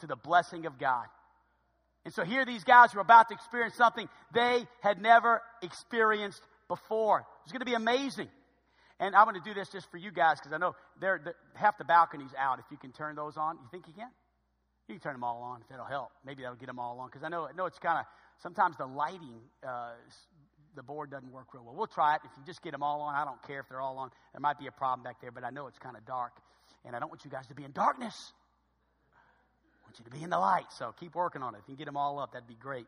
to the blessing of God. And so here these guys were about to experience something they had never experienced before. It was going to be amazing. And I'm going to do this just for you guys because I know they're, they're, half the balcony's out. If you can turn those on, you think you can? You can turn them all on if that'll help. Maybe that'll get them all on because I know, I know it's kind of sometimes the lighting, uh, the board doesn't work real well. We'll try it. If you just get them all on, I don't care if they're all on. There might be a problem back there, but I know it's kind of dark, and I don't want you guys to be in darkness. You to be in the light. So keep working on it. If you can get them all up, that'd be great.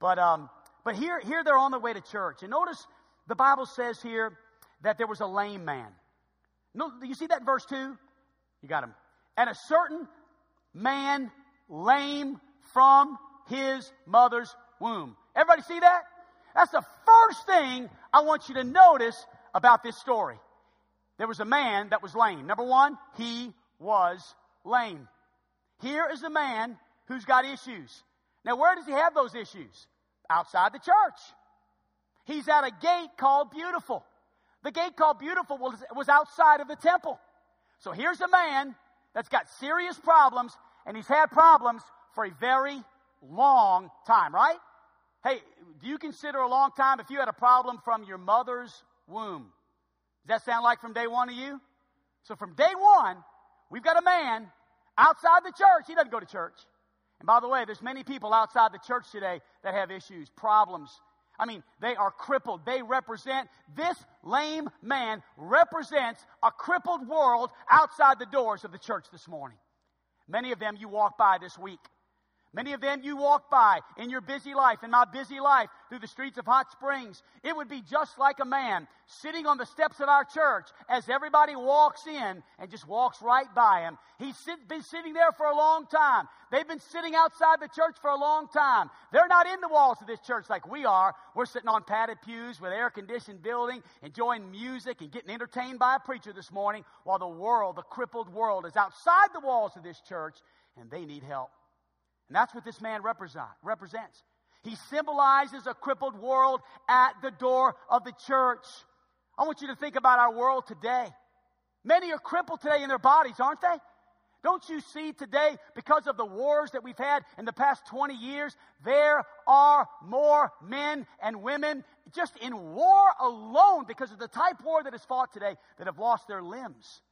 But um, but here here they're on their way to church, and notice the Bible says here that there was a lame man. No, you see that in verse 2? You got him. And a certain man lame from his mother's womb. Everybody see that? That's the first thing I want you to notice about this story. There was a man that was lame. Number one, he was lame. Here is a man who's got issues. Now, where does he have those issues? Outside the church. He's at a gate called Beautiful. The gate called Beautiful was, was outside of the temple. So here's a man that's got serious problems, and he's had problems for a very long time, right? Hey, do you consider a long time if you had a problem from your mother's womb? Does that sound like from day one to you? So from day one, we've got a man outside the church. He doesn't go to church. And by the way, there's many people outside the church today that have issues, problems, I mean, they are crippled. They represent, this lame man represents a crippled world outside the doors of the church this morning. Many of them you walk by this week. Many of them you walk by in your busy life, in my busy life, through the streets of Hot Springs. It would be just like a man sitting on the steps of our church as everybody walks in and just walks right by him. He's sit, been sitting there for a long time. They've been sitting outside the church for a long time. They're not in the walls of this church like we are. We're sitting on padded pews with air conditioned building, enjoying music and getting entertained by a preacher this morning, while the world, the crippled world, is outside the walls of this church and they need help. And that's what this man represent, represents. He symbolizes a crippled world at the door of the church. I want you to think about our world today. Many are crippled today in their bodies, aren't they? Don't you see today, because of the wars that we've had in the past 20 years, there are more men and women just in war alone because of the type war that is fought today that have lost their limbs.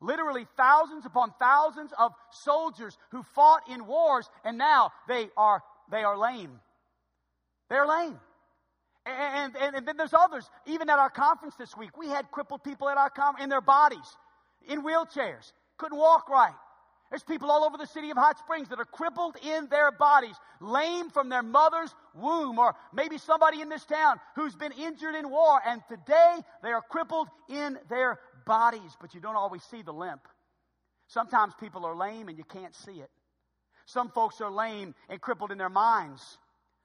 Literally thousands upon thousands of soldiers who fought in wars, and now they are, they are lame. They're lame. And, and, and then there's others. Even at our conference this week, we had crippled people at our conference in their bodies, in wheelchairs, couldn't walk right. There's people all over the city of Hot Springs that are crippled in their bodies, lame from their mother's womb, or maybe somebody in this town who's been injured in war, and today they are crippled in their bodies, but you don't always see the limp. Sometimes people are lame and you can't see it. Some folks are lame and crippled in their minds.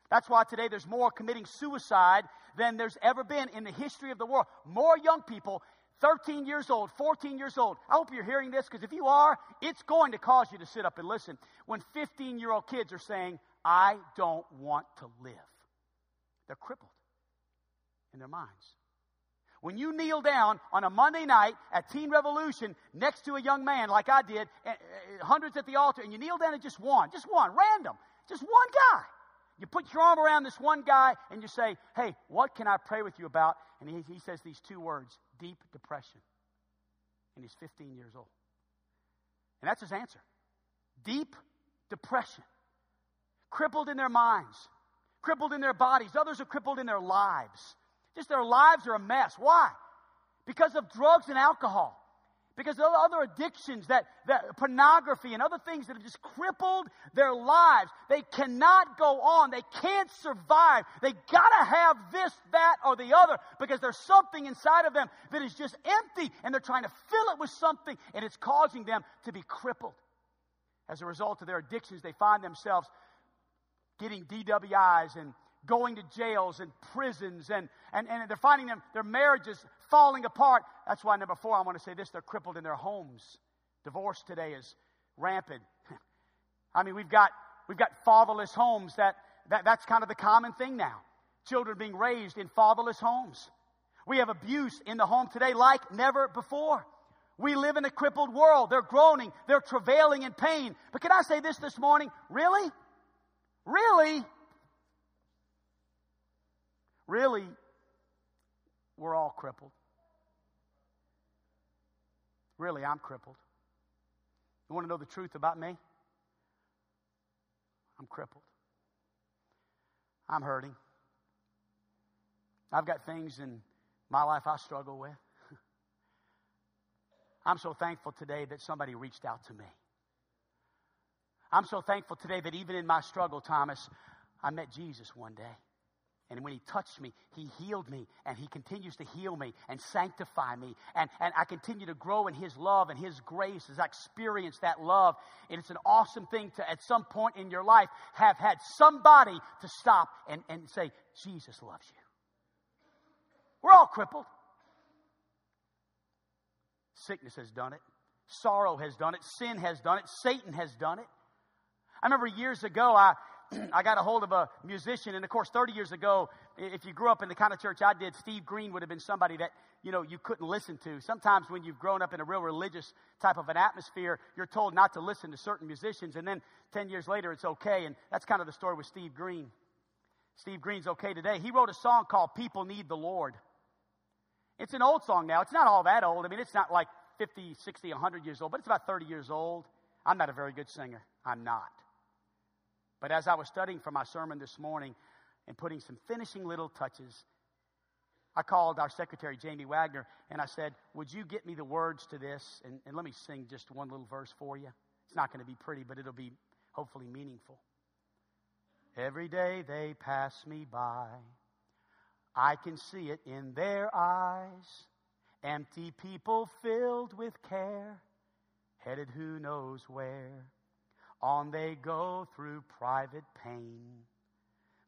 That's why today there's more committing suicide than there's ever been in the history of the world. More young people, 13 years old, 14 years old. I hope you're hearing this because if you are, it's going to cause you to sit up and listen. When 15 year old kids are saying, I don't want to live, they're crippled in their minds. When you kneel down on a Monday night at Teen Revolution next to a young man like I did, eh, eh, hundreds at the altar, and you kneel down at just one, just one, random, just one guy. You put your arm around this one guy and you say, Hey, what can I pray with you about? And he, he says these two words deep depression. And he's 15 years old. And that's his answer deep depression. Crippled in their minds, crippled in their bodies. Others are crippled in their lives. Just their lives are a mess. Why? Because of drugs and alcohol. Because of other addictions, that, that pornography and other things that have just crippled their lives. They cannot go on. They can't survive. They gotta have this, that, or the other because there's something inside of them that is just empty and they're trying to fill it with something and it's causing them to be crippled. As a result of their addictions, they find themselves getting DWIs and going to jails and prisons, and, and, and they're finding them, their marriages falling apart. That's why, number four, I want to say this they're crippled in their homes. Divorce today is rampant. I mean, we've got, we've got fatherless homes that, that that's kind of the common thing now. Children being raised in fatherless homes. We have abuse in the home today like never before. We live in a crippled world. They're groaning, they're travailing in pain. But can I say this this morning? Really? Really? Really, we're all crippled. Really, I'm crippled. You want to know the truth about me? I'm crippled. I'm hurting. I've got things in my life I struggle with. I'm so thankful today that somebody reached out to me. I'm so thankful today that even in my struggle, Thomas, I met Jesus one day. And when he touched me, he healed me and he continues to heal me and sanctify me. And, and I continue to grow in his love and his grace as I experience that love. And it's an awesome thing to, at some point in your life, have had somebody to stop and, and say, Jesus loves you. We're all crippled. Sickness has done it. Sorrow has done it. Sin has done it. Satan has done it. I remember years ago, I, I got a hold of a musician, and of course, 30 years ago, if you grew up in the kind of church I did, Steve Green would have been somebody that, you know, you couldn't listen to. Sometimes when you've grown up in a real religious type of an atmosphere, you're told not to listen to certain musicians, and then 10 years later, it's okay. And that's kind of the story with Steve Green. Steve Green's okay today. He wrote a song called People Need the Lord. It's an old song now. It's not all that old. I mean, it's not like 50, 60, 100 years old, but it's about 30 years old. I'm not a very good singer. I'm not. But as I was studying for my sermon this morning and putting some finishing little touches, I called our secretary, Jamie Wagner, and I said, Would you get me the words to this? And, and let me sing just one little verse for you. It's not going to be pretty, but it'll be hopefully meaningful. Every day they pass me by. I can see it in their eyes. Empty people filled with care, headed who knows where. On they go through private pain,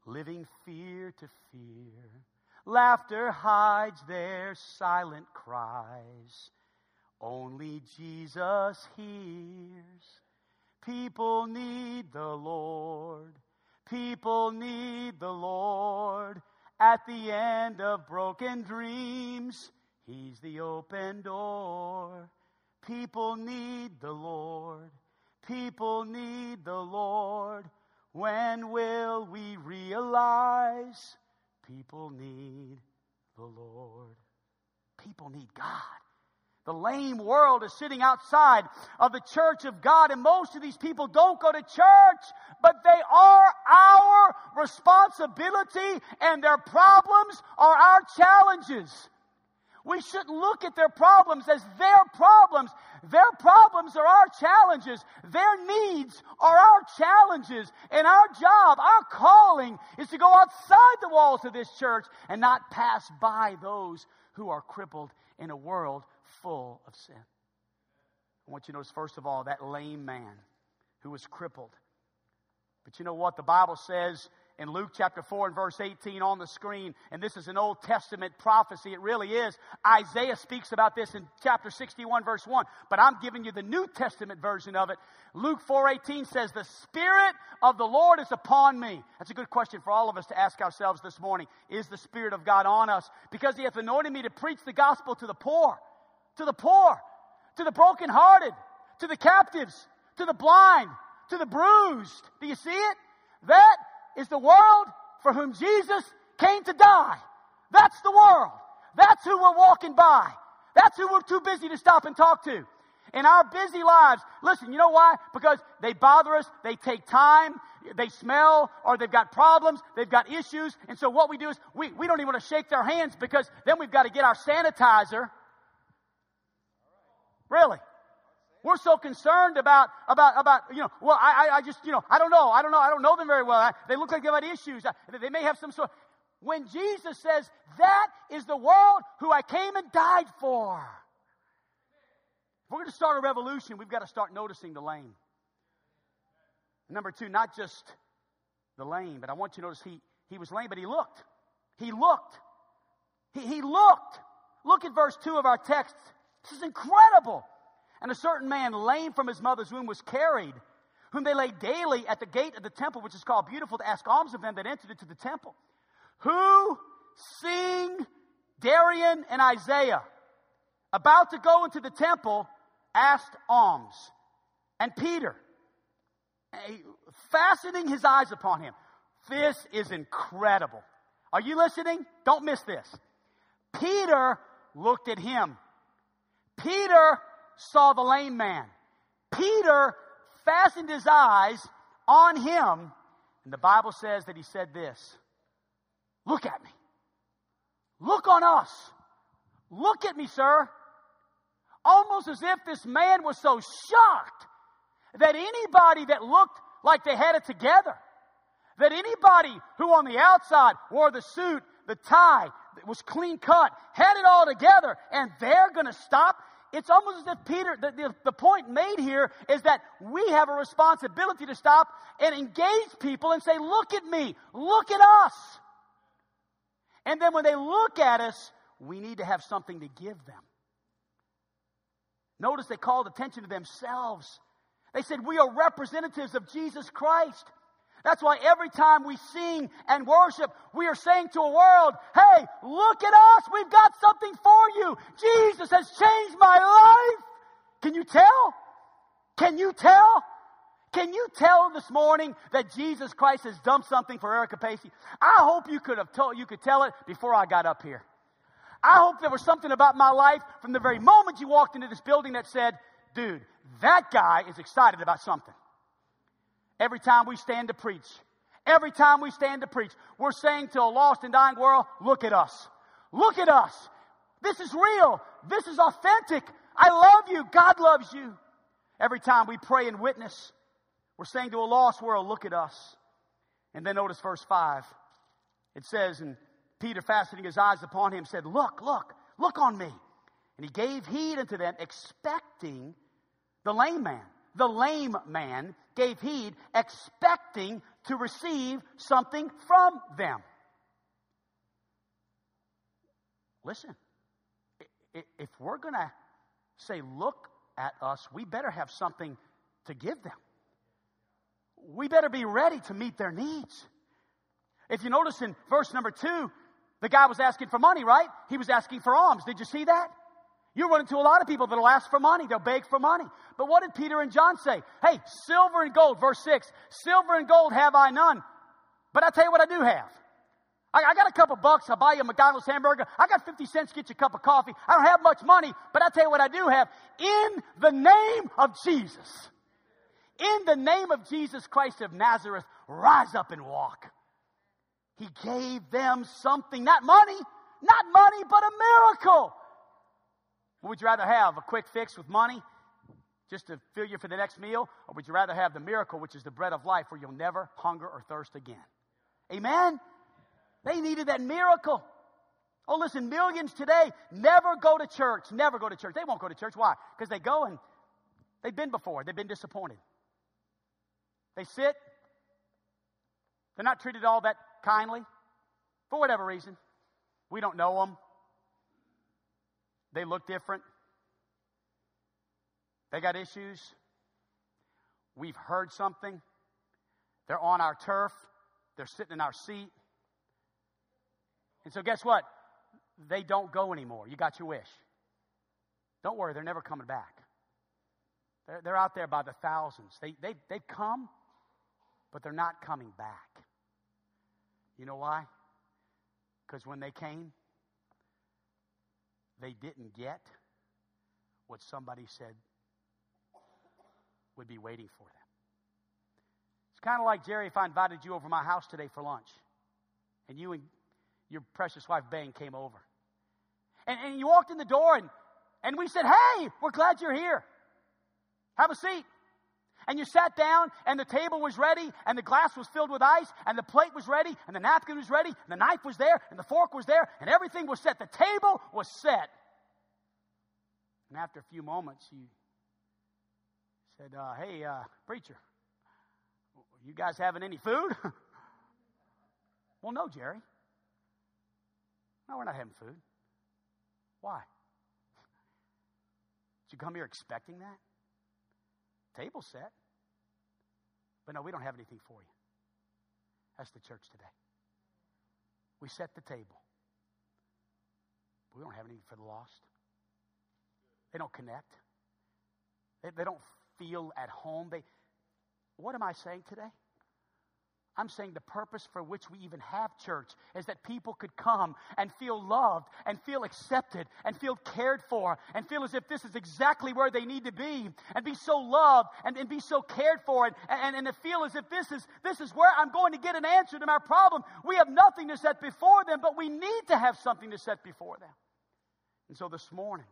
living fear to fear. Laughter hides their silent cries. Only Jesus hears. People need the Lord. People need the Lord. At the end of broken dreams, He's the open door. People need the Lord. People need the Lord. When will we realize people need the Lord? People need God. The lame world is sitting outside of the church of God, and most of these people don't go to church, but they are our responsibility, and their problems are our challenges. We shouldn't look at their problems as their problems. Their problems are our challenges. Their needs are our challenges. And our job, our calling, is to go outside the walls of this church and not pass by those who are crippled in a world full of sin. I want you to notice, first of all, that lame man who was crippled. But you know what? The Bible says in Luke chapter 4 and verse 18 on the screen. And this is an Old Testament prophecy. It really is. Isaiah speaks about this in chapter 61 verse 1. But I'm giving you the New Testament version of it. Luke 4:18 says, "The Spirit of the Lord is upon me." That's a good question for all of us to ask ourselves this morning. Is the Spirit of God on us? Because He hath anointed me to preach the gospel to the poor, to the poor, to the brokenhearted, to the captives, to the blind, to the bruised. Do you see it? That is the world for whom Jesus came to die. That's the world. That's who we're walking by. That's who we're too busy to stop and talk to. In our busy lives, listen, you know why? Because they bother us, they take time, they smell, or they've got problems, they've got issues. And so what we do is we, we don't even want to shake their hands because then we've got to get our sanitizer. Really? We're so concerned about, about, about, you know, well, I, I, just, you know, I don't know. I don't know. I don't know them very well. I, they look like they've got issues. I, they may have some sort. When Jesus says, that is the world who I came and died for. If we're going to start a revolution, we've got to start noticing the lame. Number two, not just the lame, but I want you to notice he, he was lame, but he looked. He looked. He, he looked. Look at verse 2 of our text. This is incredible. And a certain man, lame from his mother's womb, was carried, whom they laid daily at the gate of the temple, which is called Beautiful, to ask alms of them that entered into the temple. Who seeing Darian and Isaiah? about to go into the temple, asked alms. And Peter, eh, fastening his eyes upon him, this is incredible. Are you listening? Don't miss this. Peter looked at him. Peter saw the lame man. Peter fastened his eyes on him. And the Bible says that he said this Look at me. Look on us. Look at me, sir. Almost as if this man was so shocked that anybody that looked like they had it together, that anybody who on the outside wore the suit, the tie, was clean cut, had it all together, and they're going to stop. It's almost as if Peter, the, the, the, point made here is that we have a responsibility to stop and engage people and say, Look at me, look at us. And then when they look at us, we need to have something to give them. Notice they called attention to themselves. They said, We are representatives of Jesus Christ. That's why every time we sing and worship, we are saying to a world, hey, look at us. We've got something for you. Jesus has changed my life. Can you tell? Can you tell? Can you tell this morning that Jesus Christ has done something for Erica Pacey? I hope you could have told, you could tell it before I got up here. I hope there was something about my life from the very moment you walked into this building that said, dude, that guy is excited about something. Every time we stand to preach, every time we stand to preach, we're saying to a lost and dying world, look at us. Look at us. This is real. This is authentic. I love you. God loves you. Every time we pray and witness, we're saying to a lost world, look at us. And then notice verse 5. It says, and Peter, fastening his eyes upon him, said, Look, look, look on me. And he gave heed unto them, expecting the lame man. The lame man gave heed, expecting to receive something from them. Listen, if we're going to say, look at us, we better have something to give them. We better be ready to meet their needs. If you notice in verse number two, the guy was asking for money, right? He was asking for alms. Did you see that? You run into a lot of people that'll ask for money. They'll beg for money. But what did Peter and John say? Hey, silver and gold, verse 6. Silver and gold have I none. But I tell you what I do have. I, I got a couple bucks. I'll buy you a McDonald's hamburger. I got 50 cents get you a cup of coffee. I don't have much money, but I tell you what I do have. In the name of Jesus. In the name of Jesus Christ of Nazareth, rise up and walk. He gave them something, not money, not money, but a miracle. Would you rather have a quick fix with money just to fill you for the next meal? Or would you rather have the miracle, which is the bread of life, where you'll never hunger or thirst again? Amen? They needed that miracle. Oh, listen, millions today never go to church. Never go to church. They won't go to church. Why? Because they go and they've been before. They've been disappointed. They sit. They're not treated all that kindly for whatever reason. We don't know them. They look different. They got issues. We've heard something. They're on our turf. They're sitting in our seat. And so, guess what? They don't go anymore. You got your wish. Don't worry, they're never coming back. They're, they're out there by the thousands. They, they, they come, but they're not coming back. You know why? Because when they came, they didn't get what somebody said would be waiting for them. It's kind of like, Jerry, if I invited you over my house today for lunch, and you and your precious wife, Bang, came over. And, and you walked in the door, and, and we said, Hey, we're glad you're here. Have a seat. And you sat down, and the table was ready, and the glass was filled with ice, and the plate was ready, and the napkin was ready, and the knife was there, and the fork was there, and everything was set. The table was set. And after a few moments, you said, uh, Hey, uh, preacher, you guys having any food? well, no, Jerry. No, we're not having food. Why? Did you come here expecting that? Table set. But no, we don't have anything for you. That's the church today. We set the table. But we don't have anything for the lost. They don't connect. They, they don't feel at home. They, what am I saying today? I'm saying the purpose for which we even have church is that people could come and feel loved and feel accepted and feel cared for and feel as if this is exactly where they need to be and be so loved and, and be so cared for and, and, and to feel as if this is, this is where I'm going to get an answer to my problem. We have nothing to set before them, but we need to have something to set before them. And so this morning,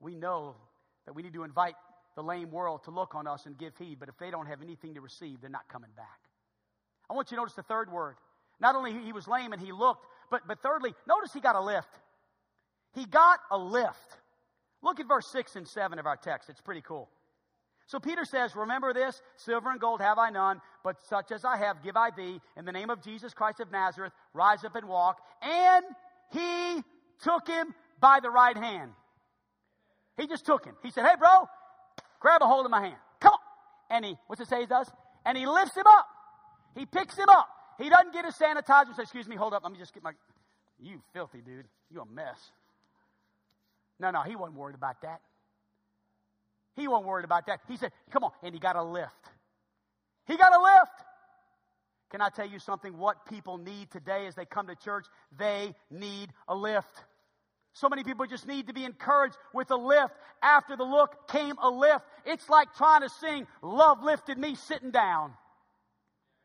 we know that we need to invite the lame world to look on us and give heed, but if they don't have anything to receive, they're not coming back. I want you to notice the third word. Not only he was lame and he looked, but, but thirdly, notice he got a lift. He got a lift. Look at verse 6 and 7 of our text. It's pretty cool. So Peter says, Remember this silver and gold have I none, but such as I have give I thee. In the name of Jesus Christ of Nazareth, rise up and walk. And he took him by the right hand. He just took him. He said, Hey, bro, grab a hold of my hand. Come on. And he, what's it say he does? And he lifts him up. He picks him up. He doesn't get his sanitizer and says, excuse me, hold up, let me just get my, you filthy dude. You a mess. No, no, he wasn't worried about that. He wasn't worried about that. He said, come on. And he got a lift. He got a lift. Can I tell you something? What people need today as they come to church, they need a lift. So many people just need to be encouraged with a lift. After the look came a lift. It's like trying to sing, Love lifted me sitting down.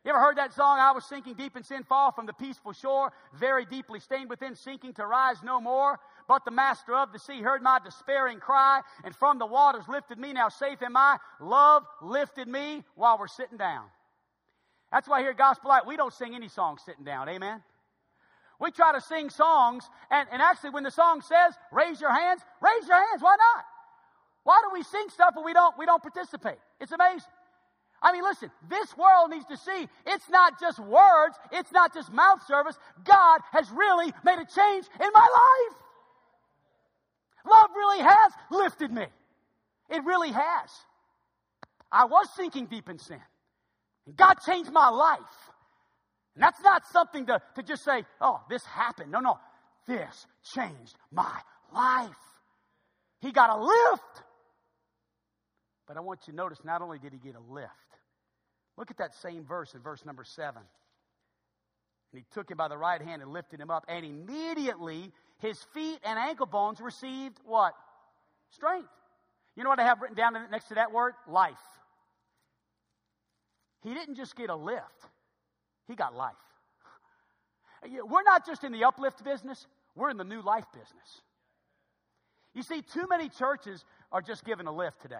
You ever heard that song? I was sinking deep in sin, fall from the peaceful shore, very deeply stained within, sinking to rise no more. But the master of the sea heard my despairing cry, and from the waters lifted me. Now safe am I. Love lifted me while we're sitting down. That's why here at Gospel Light, we don't sing any songs sitting down. Amen. We try to sing songs, and, and actually, when the song says, raise your hands, raise your hands. Why not? Why do we sing stuff but we don't, we don't participate? It's amazing. I mean, listen, this world needs to see it's not just words, it's not just mouth service. God has really made a change in my life. Love really has lifted me. It really has. I was sinking deep in sin. And God changed my life. And that's not something to, to just say, oh, this happened. No, no. This changed my life. He got a lift. But I want you to notice not only did he get a lift, look at that same verse in verse number seven. And he took him by the right hand and lifted him up, and immediately his feet and ankle bones received what? Strength. You know what I have written down next to that word? Life. He didn't just get a lift, he got life. We're not just in the uplift business, we're in the new life business. You see, too many churches are just giving a lift today.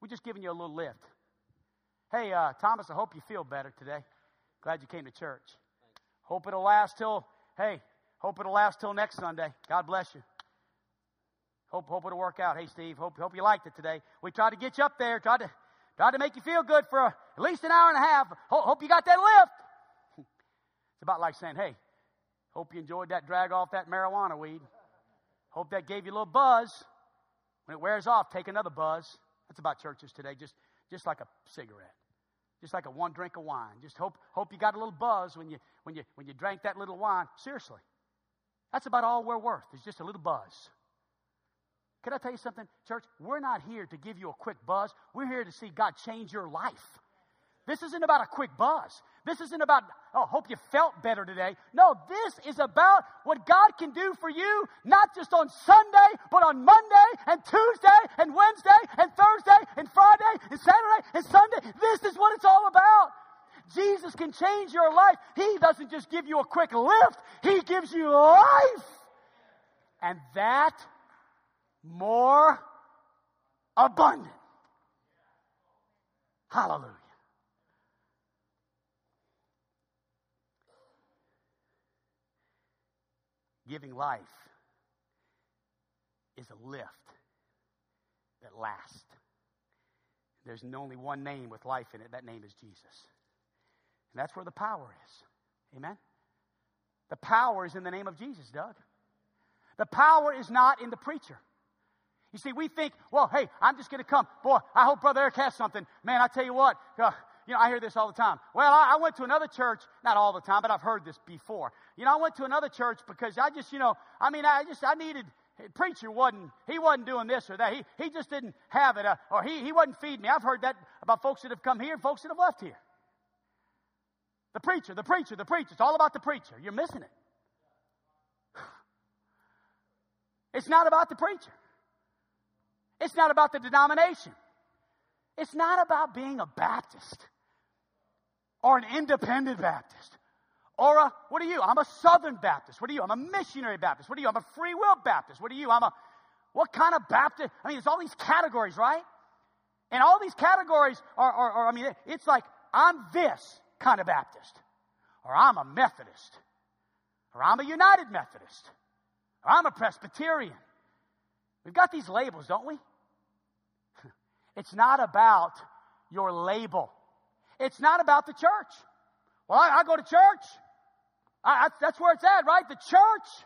We're just giving you a little lift. Hey, uh, Thomas, I hope you feel better today. Glad you came to church. Hope it'll last till, hey, hope it'll last till next Sunday. God bless you. Hope, hope it'll work out. Hey, Steve, hope, hope you liked it today. We tried to get you up there, tried to Tried to make you feel good for at least an hour and a half. Hope you got that lift. It's about like saying, hey, hope you enjoyed that drag off that marijuana weed. Hope that gave you a little buzz. When it wears off, take another buzz. That's about churches today, just, just like a cigarette. Just like a one drink of wine. Just hope, hope you got a little buzz when you, when, you, when you drank that little wine. Seriously. That's about all we're worth, is just a little buzz. Can I tell you something, church? We're not here to give you a quick buzz. We're here to see God change your life. This isn't about a quick buzz. This isn't about, oh, hope you felt better today. No, this is about what God can do for you, not just on Sunday, but on Monday and Tuesday and Wednesday and Thursday and Friday and Saturday and Sunday. This is what it's all about. Jesus can change your life. He doesn't just give you a quick lift, He gives you life. And that more abundant. Hallelujah. Giving life is a lift that lasts. There's only one name with life in it. That name is Jesus. And that's where the power is. Amen? The power is in the name of Jesus, Doug. The power is not in the preacher. You see, we think, well, hey, I'm just going to come. Boy, I hope Brother Eric has something. Man, I tell you what, uh, you know, I hear this all the time. Well, I, I, went to another church, not all the time, but I've heard this before. You know, I went to another church because I just, you know, I mean, I just, I needed, preacher wasn't, he wasn't doing this or that. He, he just didn't have it, uh, or he, he wasn't feeding me. I've heard that about folks that have come here and folks that have left here. The preacher, the preacher, the preacher. It's all about the preacher. You're missing it. It's not about the preacher. It's not about the denomination. It's not about being a Baptist or an independent Baptist or a, what are you? I'm a Southern Baptist. What are you? I'm a missionary Baptist. What are you? I'm a free will Baptist. What are you? I'm a, what kind of Baptist? I mean, it's all these categories, right? And all these categories are, are, are I mean, it's like, I'm this kind of Baptist, or I'm a Methodist, or I'm a United Methodist, or I'm a Presbyterian. We've got these labels, don't we? It's not about your label. It's not about the church. Well, I, I go to church. I, I, that's where it's at, right? The church.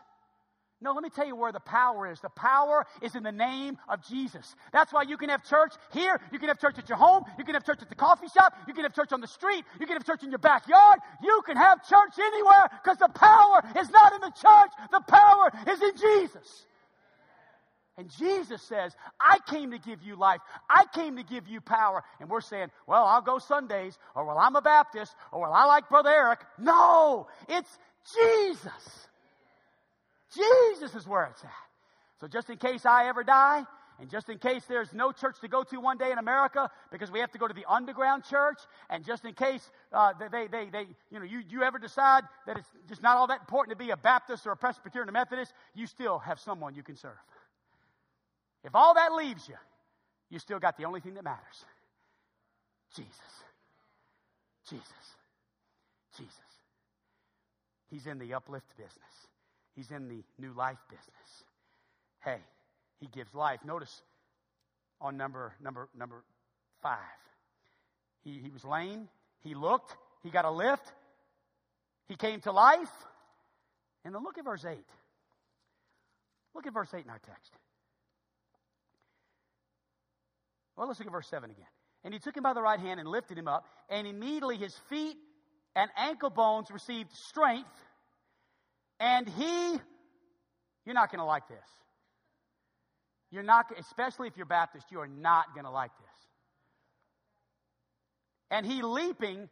No, let me tell you where the power is. The power is in the name of Jesus. That's why you can have church here. You can have church at your home. You can have church at the coffee shop. You can have church on the street. You can have church in your backyard. You can have church anywhere because the power is not in the church. The power is in Jesus. And Jesus says, I came to give you life. I came to give you power. And we're saying, well, I'll go Sundays, or well, I'm a Baptist, or well, I like Brother Eric. No, it's Jesus. Jesus is where it's at. So just in case I ever die, and just in case there's no church to go to one day in America because we have to go to the underground church, and just in case uh, they, they, they, you know, you, you ever decide that it's just not all that important to be a Baptist or a Presbyterian or Methodist, you still have someone you can serve. If all that leaves you, you still got the only thing that matters Jesus. Jesus. Jesus. He's in the uplift business, he's in the new life business. Hey, he gives life. Notice on number number number five. He, he was lame. He looked. He got a lift. He came to life. And then look at verse 8. Look at verse 8 in our text. Well, let's look at verse 7 again. And he took him by the right hand and lifted him up, and immediately his feet and ankle bones received strength, and he, you're not going to like this. You're not, especially if you're Baptist, you are not going to like this. And he leaping,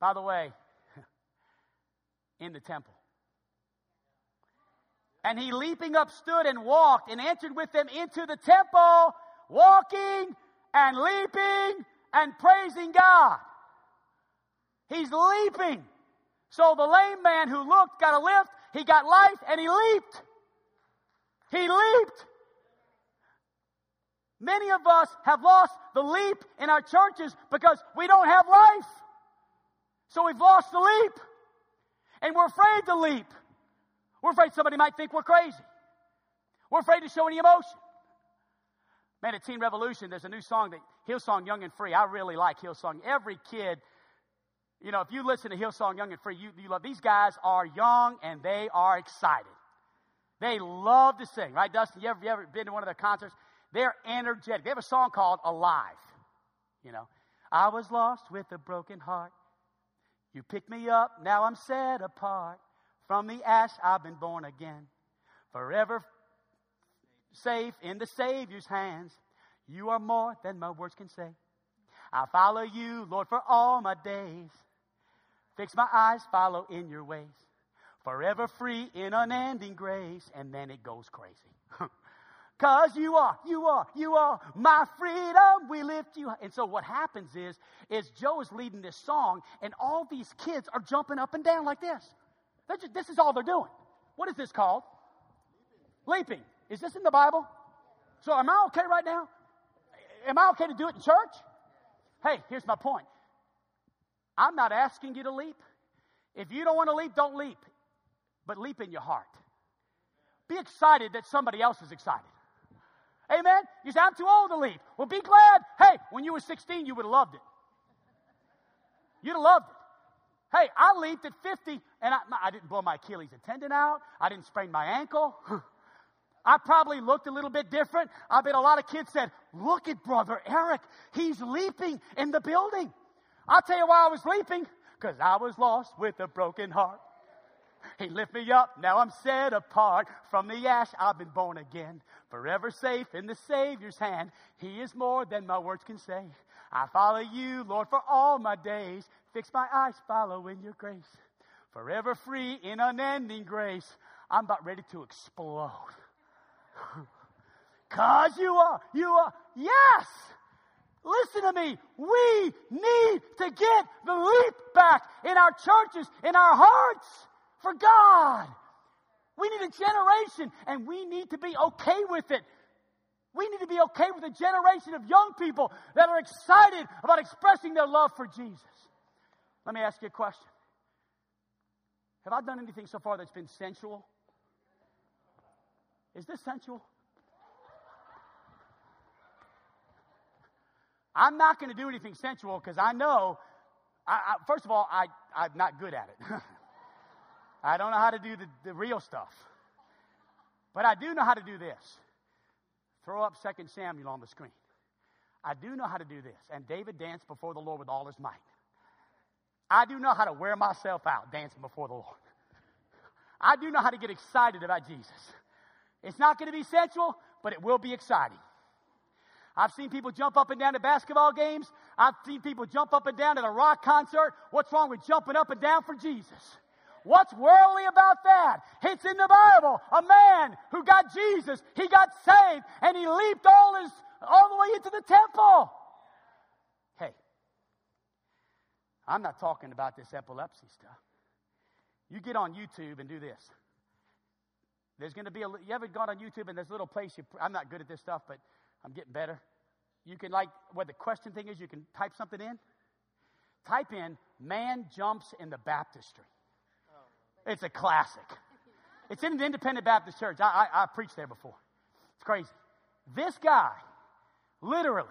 by the way, in the temple. And he leaping up stood and walked and entered with them into the temple, walking and leaping and praising God. He's leaping. So the lame man who looked got a lift, he got life, and he leaped. He leaped. Many of us have lost the leap in our churches because we don't have life. So we've lost the leap. And we're afraid to leap. We're afraid somebody might think we're crazy. We're afraid to show any emotion. Man, at Teen Revolution, there's a new song that Hillsong Young and Free. I really like Hillsong. Every kid, you know, if you listen to Hillsong Young and Free, you, you love these guys are young and they are excited. They love to sing, right, Dustin? You ever, you ever been to one of their concerts? They're energetic. They have a song called Alive. You know, I was lost with a broken heart. You picked me up, now I'm set apart. From the ash, I've been born again. Forever safe in the Savior's hands. You are more than my words can say. I follow you, Lord, for all my days. Fix my eyes, follow in your ways. Forever free in unending grace. And then it goes crazy. Cause you are, you are, you are my freedom. We lift you. And so what happens is, is Joe is leading this song and all these kids are jumping up and down like this. Just, this is all they're doing. What is this called? Leaping. Is this in the Bible? So am I okay right now? Am I okay to do it in church? Hey, here's my point. I'm not asking you to leap. If you don't want to leap, don't leap. But leap in your heart. Be excited that somebody else is excited. Amen? You say, I'm too old to leap. Well, be glad. Hey, when you were 16, you would have loved it. You'd have loved it. Hey, I leaped at 50 and I, I didn't blow my Achilles tendon out. I didn't sprain my ankle. I probably looked a little bit different. I bet a lot of kids said, Look at Brother Eric. He's leaping in the building. I'll tell you why I was leaping because I was lost with a broken heart. He lift me up, now I'm set apart. From the ash I've been born again. Forever safe in the Savior's hand. He is more than my words can say. I follow you, Lord, for all my days. Fix my eyes, follow in your grace. Forever free in unending grace. I'm about ready to explode. Cause you are, you are, yes! Listen to me. We need to get the leap back in our churches, in our hearts for God. We need a generation and we need to be okay with it. We need to be okay with a generation of young people that are excited about expressing their love for Jesus. Let me ask you a question. Have I done anything so far that's been sensual? Is this sensual? I'm not going to do anything sensual because I know, I, I, first of all, I, I'm not good at it. I don't know how to do the, the real stuff. But I do know how to do this. Throw up 2 Samuel on the screen. I do know how to do this. And David danced before the Lord with all his might. I do know how to wear myself out dancing before the Lord. I do know how to get excited about Jesus. It's not going to be sensual, but it will be exciting. I've seen people jump up and down at basketball games. I've seen people jump up and down at a rock concert. What's wrong with jumping up and down for Jesus? What's worldly about that? It's in the Bible. A man who got Jesus, he got saved, and he leaped all his all the way into the temple. Hey, I'm not talking about this epilepsy stuff. You get on YouTube and do this. There's going to be a. You ever gone on YouTube and there's a little place you. I'm not good at this stuff, but I'm getting better. You can, like, what the question thing is, you can type something in. Type in, man jumps in the baptistry. It's a classic. It's in an independent Baptist church. I, I, I preached there before. It's crazy. This guy literally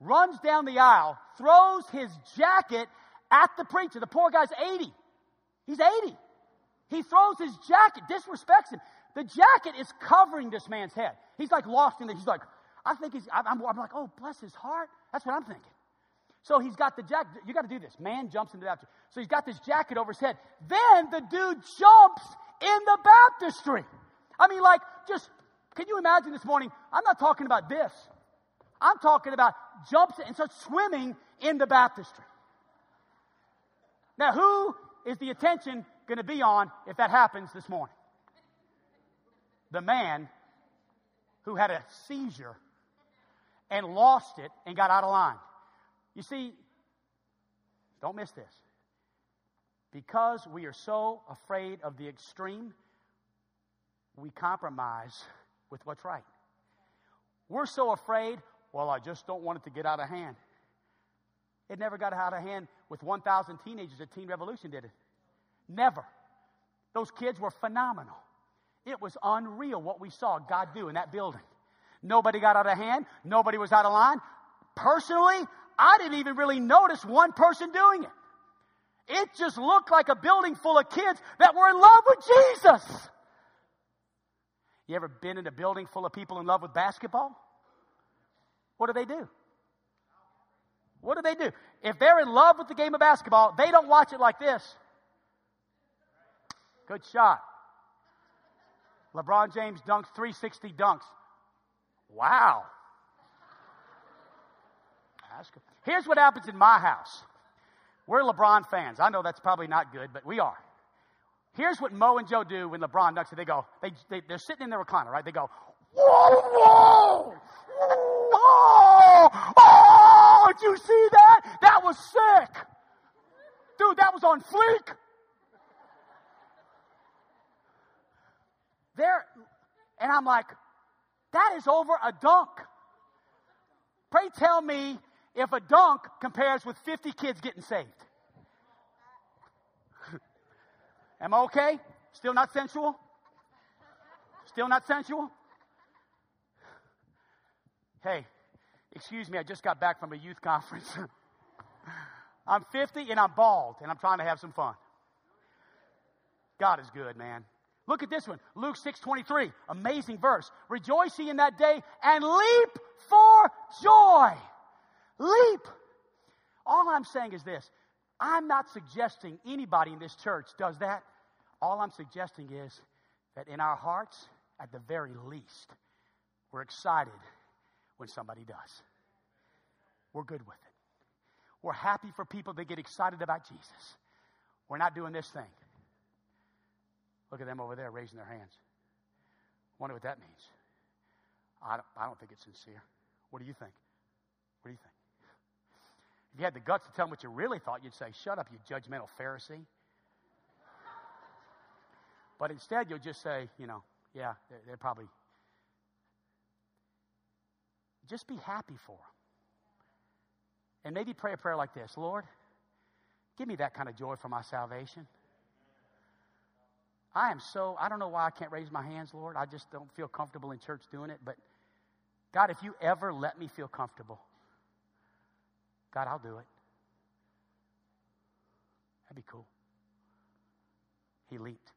runs down the aisle, throws his jacket at the preacher. The poor guy's 80. He's 80. He throws his jacket, disrespects him. The jacket is covering this man's head. He's like lost in it. He's like, I think he's, I'm, I'm like, oh, bless his heart. That's what I'm thinking. So he's got the jacket. You got to do this. Man jumps into the baptistry. So he's got this jacket over his head. Then the dude jumps in the baptistry. I mean, like, just, can you imagine this morning? I'm not talking about this. I'm talking about jumps and starts swimming in the baptistry. Now, who is the attention going to be on if that happens this morning? The man who had a seizure and lost it and got out of line. You see, don't miss this. Because we are so afraid of the extreme, we compromise with what's right. We're so afraid, well, I just don't want it to get out of hand. It never got out of hand with 1,000 teenagers at Teen Revolution, did it? Never. Those kids were phenomenal. It was unreal what we saw God do in that building. Nobody got out of hand. Nobody was out of line. Personally, I didn't even really notice one person doing it. It just looked like a building full of kids that were in love with Jesus. You ever been in a building full of people in love with basketball? What do they do? What do they do? If they're in love with the game of basketball, they don't watch it like this. Good shot. LeBron James dunks 360 dunks. Wow. Here's what happens in my house. We're LeBron fans. I know that's probably not good, but we are. Here's what Mo and Joe do when LeBron dunks. They go, they, they, they're sitting in their recliner, right? They go, whoa, whoa, whoa, oh, did you see that? That was sick. Dude, that was on fleek. There, and I'm like, that is over a dunk. Pray tell me if a dunk compares with 50 kids getting saved. Am I okay? Still not sensual? Still not sensual? Hey, excuse me, I just got back from a youth conference. I'm 50 and I'm bald and I'm trying to have some fun. God is good, man. Look at this one. Luke 6:23. Amazing verse. Rejoice ye in that day and leap for joy. Leap. All I'm saying is this. I'm not suggesting anybody in this church does that. All I'm suggesting is that in our hearts, at the very least, we're excited when somebody does. We're good with it. We're happy for people that get excited about Jesus. We're not doing this thing. Look at them over there raising their hands. Wonder what that means. I don't, I don't think it's sincere. What do you think? What do you think? If you had the guts to tell them what you really thought, you'd say, Shut up, you judgmental Pharisee. But instead, you'll just say, You know, yeah, they're, they're probably. Just be happy for them. And maybe pray a prayer like this Lord, give me that kind of joy for my salvation. I am so, I don't know why I can't raise my hands, Lord. I just don't feel comfortable in church doing it. But God, if you ever let me feel comfortable, God, I'll do it. That'd be cool. He leaped.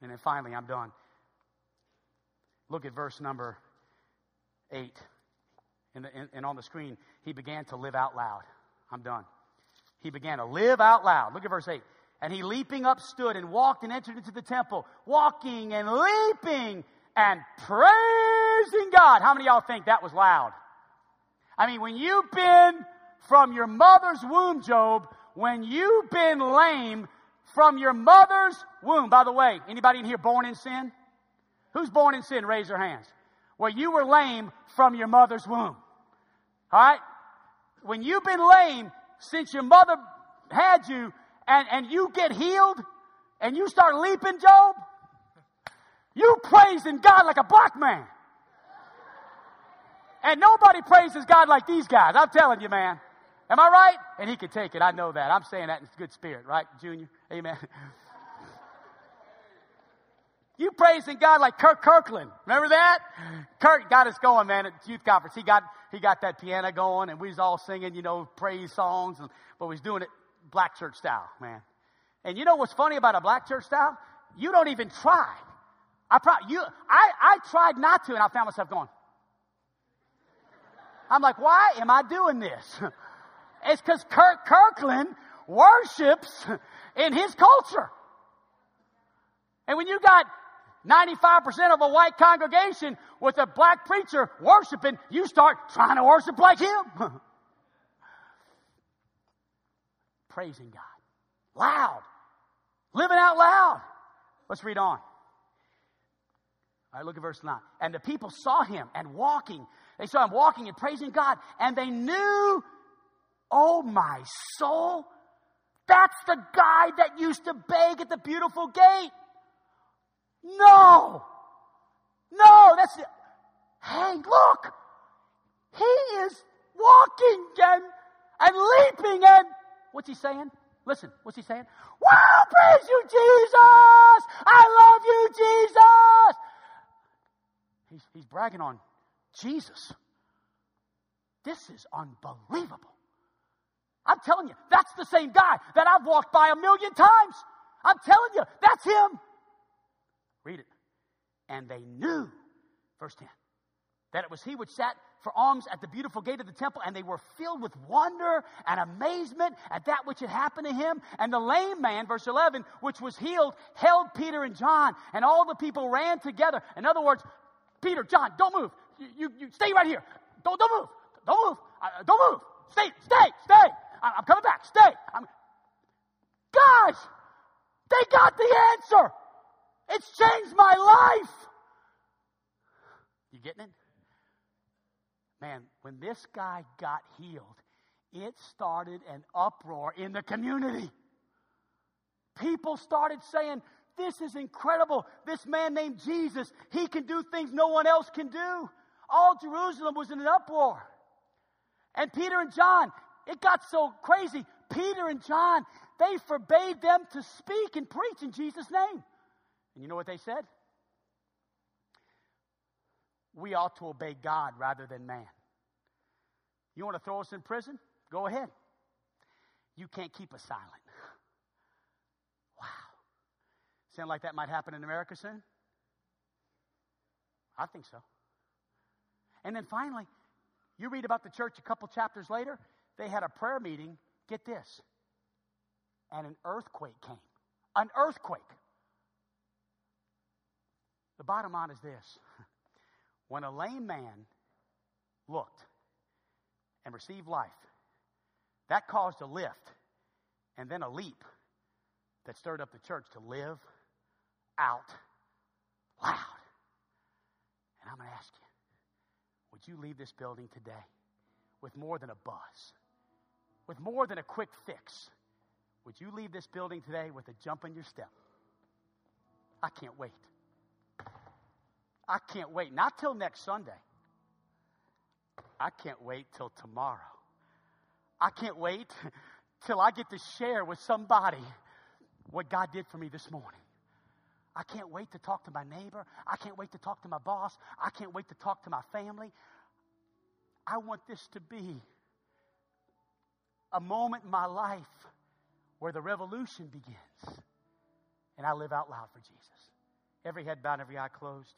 And then finally, I'm done. Look at verse number 8. And, and on the screen, he began to live out loud. I'm done. He began to live out loud. Look at verse 8. And he leaping up stood and walked and entered into the temple, walking and leaping and praising God. How many y'all think that was loud? I mean, when you've been from your mother's womb, Job, when you've been lame from your mother's womb. By the way, anybody in here born in sin? Who's born in sin? Raise your hands. Well, you were lame from your mother's womb. All right? When you've been lame since your mother had you and, and you get healed and you start leaping, Job, you praising God like a black man. And nobody praises God like these guys. I'm telling you, man. Am I right? And he could take it. I know that. I'm saying that in good spirit, right, Junior? Amen. You praising God like Kirk Kirkland. Remember that? Kirk got us going, man, at youth conference. He got, he got that piano going and we was all singing, you know, praise songs, and, but we was doing it black church style, man. And you know what's funny about a black church style? You don't even try. I pro- you, I, I tried not to and I found myself going. I'm like, why am I doing this? It's because Kirk Kirkland worships in his culture. And when you got 95% of a white congregation with a black preacher worshiping, you start trying to worship like him. Praising God. Loud. Living out loud. Let's read on. All right, look at verse 9. And the people saw him and walking. They saw him walking and praising God, and they knew Oh, my soul. That's the guy that used to beg at the beautiful gate. No. No, that's the. Hey, look. He is walking and, and leaping and what's he saying? Listen, what's he saying? Wow, praise you, Jesus! I love you, Jesus! He's, he's bragging on Jesus. This is unbelievable. I'm telling you, that's the same guy that I've walked by a million times. I'm telling you, that's him. Read it. And they knew, verse 10, that it was he which sat for alms at the beautiful gate of the temple, and they were filled with wonder and amazement at that which had happened to him. And the lame man, verse 11, which was healed, held Peter and John, and all the people ran together. In other words, Peter, John, don't move. You, you, you stay right here. Don't, don't move. Don't move. Uh, don't move. Stay, stay, stay. I'm coming back. Stay. I'm... Guys, they got the answer. It's changed my life. You getting it? Man, when this guy got healed, it started an uproar in the community. People started saying, This is incredible. This man named Jesus, he can do things no one else can do. All Jerusalem was in an uproar. And Peter and John, it got so crazy. Peter and John, they forbade them to speak and preach in Jesus' name. And you know what they said? We ought to obey God rather than man. You want to throw us in prison? Go ahead. You can't keep us silent. Wow. Sound like that might happen in America soon? I think so. And then finally, you read about the church a couple chapters later, they had a prayer meeting. Get this. And an earthquake came. An earthquake. The bottom line is this when a lame man looked and received life, that caused a lift and then a leap that stirred up the church to live out loud. And I'm going to ask you would you leave this building today with more than a buzz, with more than a quick fix? Would you leave this building today with a jump in your step? I can't wait. I can't wait. Not till next Sunday. I can't wait till tomorrow. I can't wait till I get to share with somebody what God did for me this morning. I can't wait to talk to my neighbor. I can't wait to talk to my boss. I can't wait to talk to my family. I want this to be a moment in my life where the revolution begins and I live out loud for Jesus. Every head bowed, every eye closed.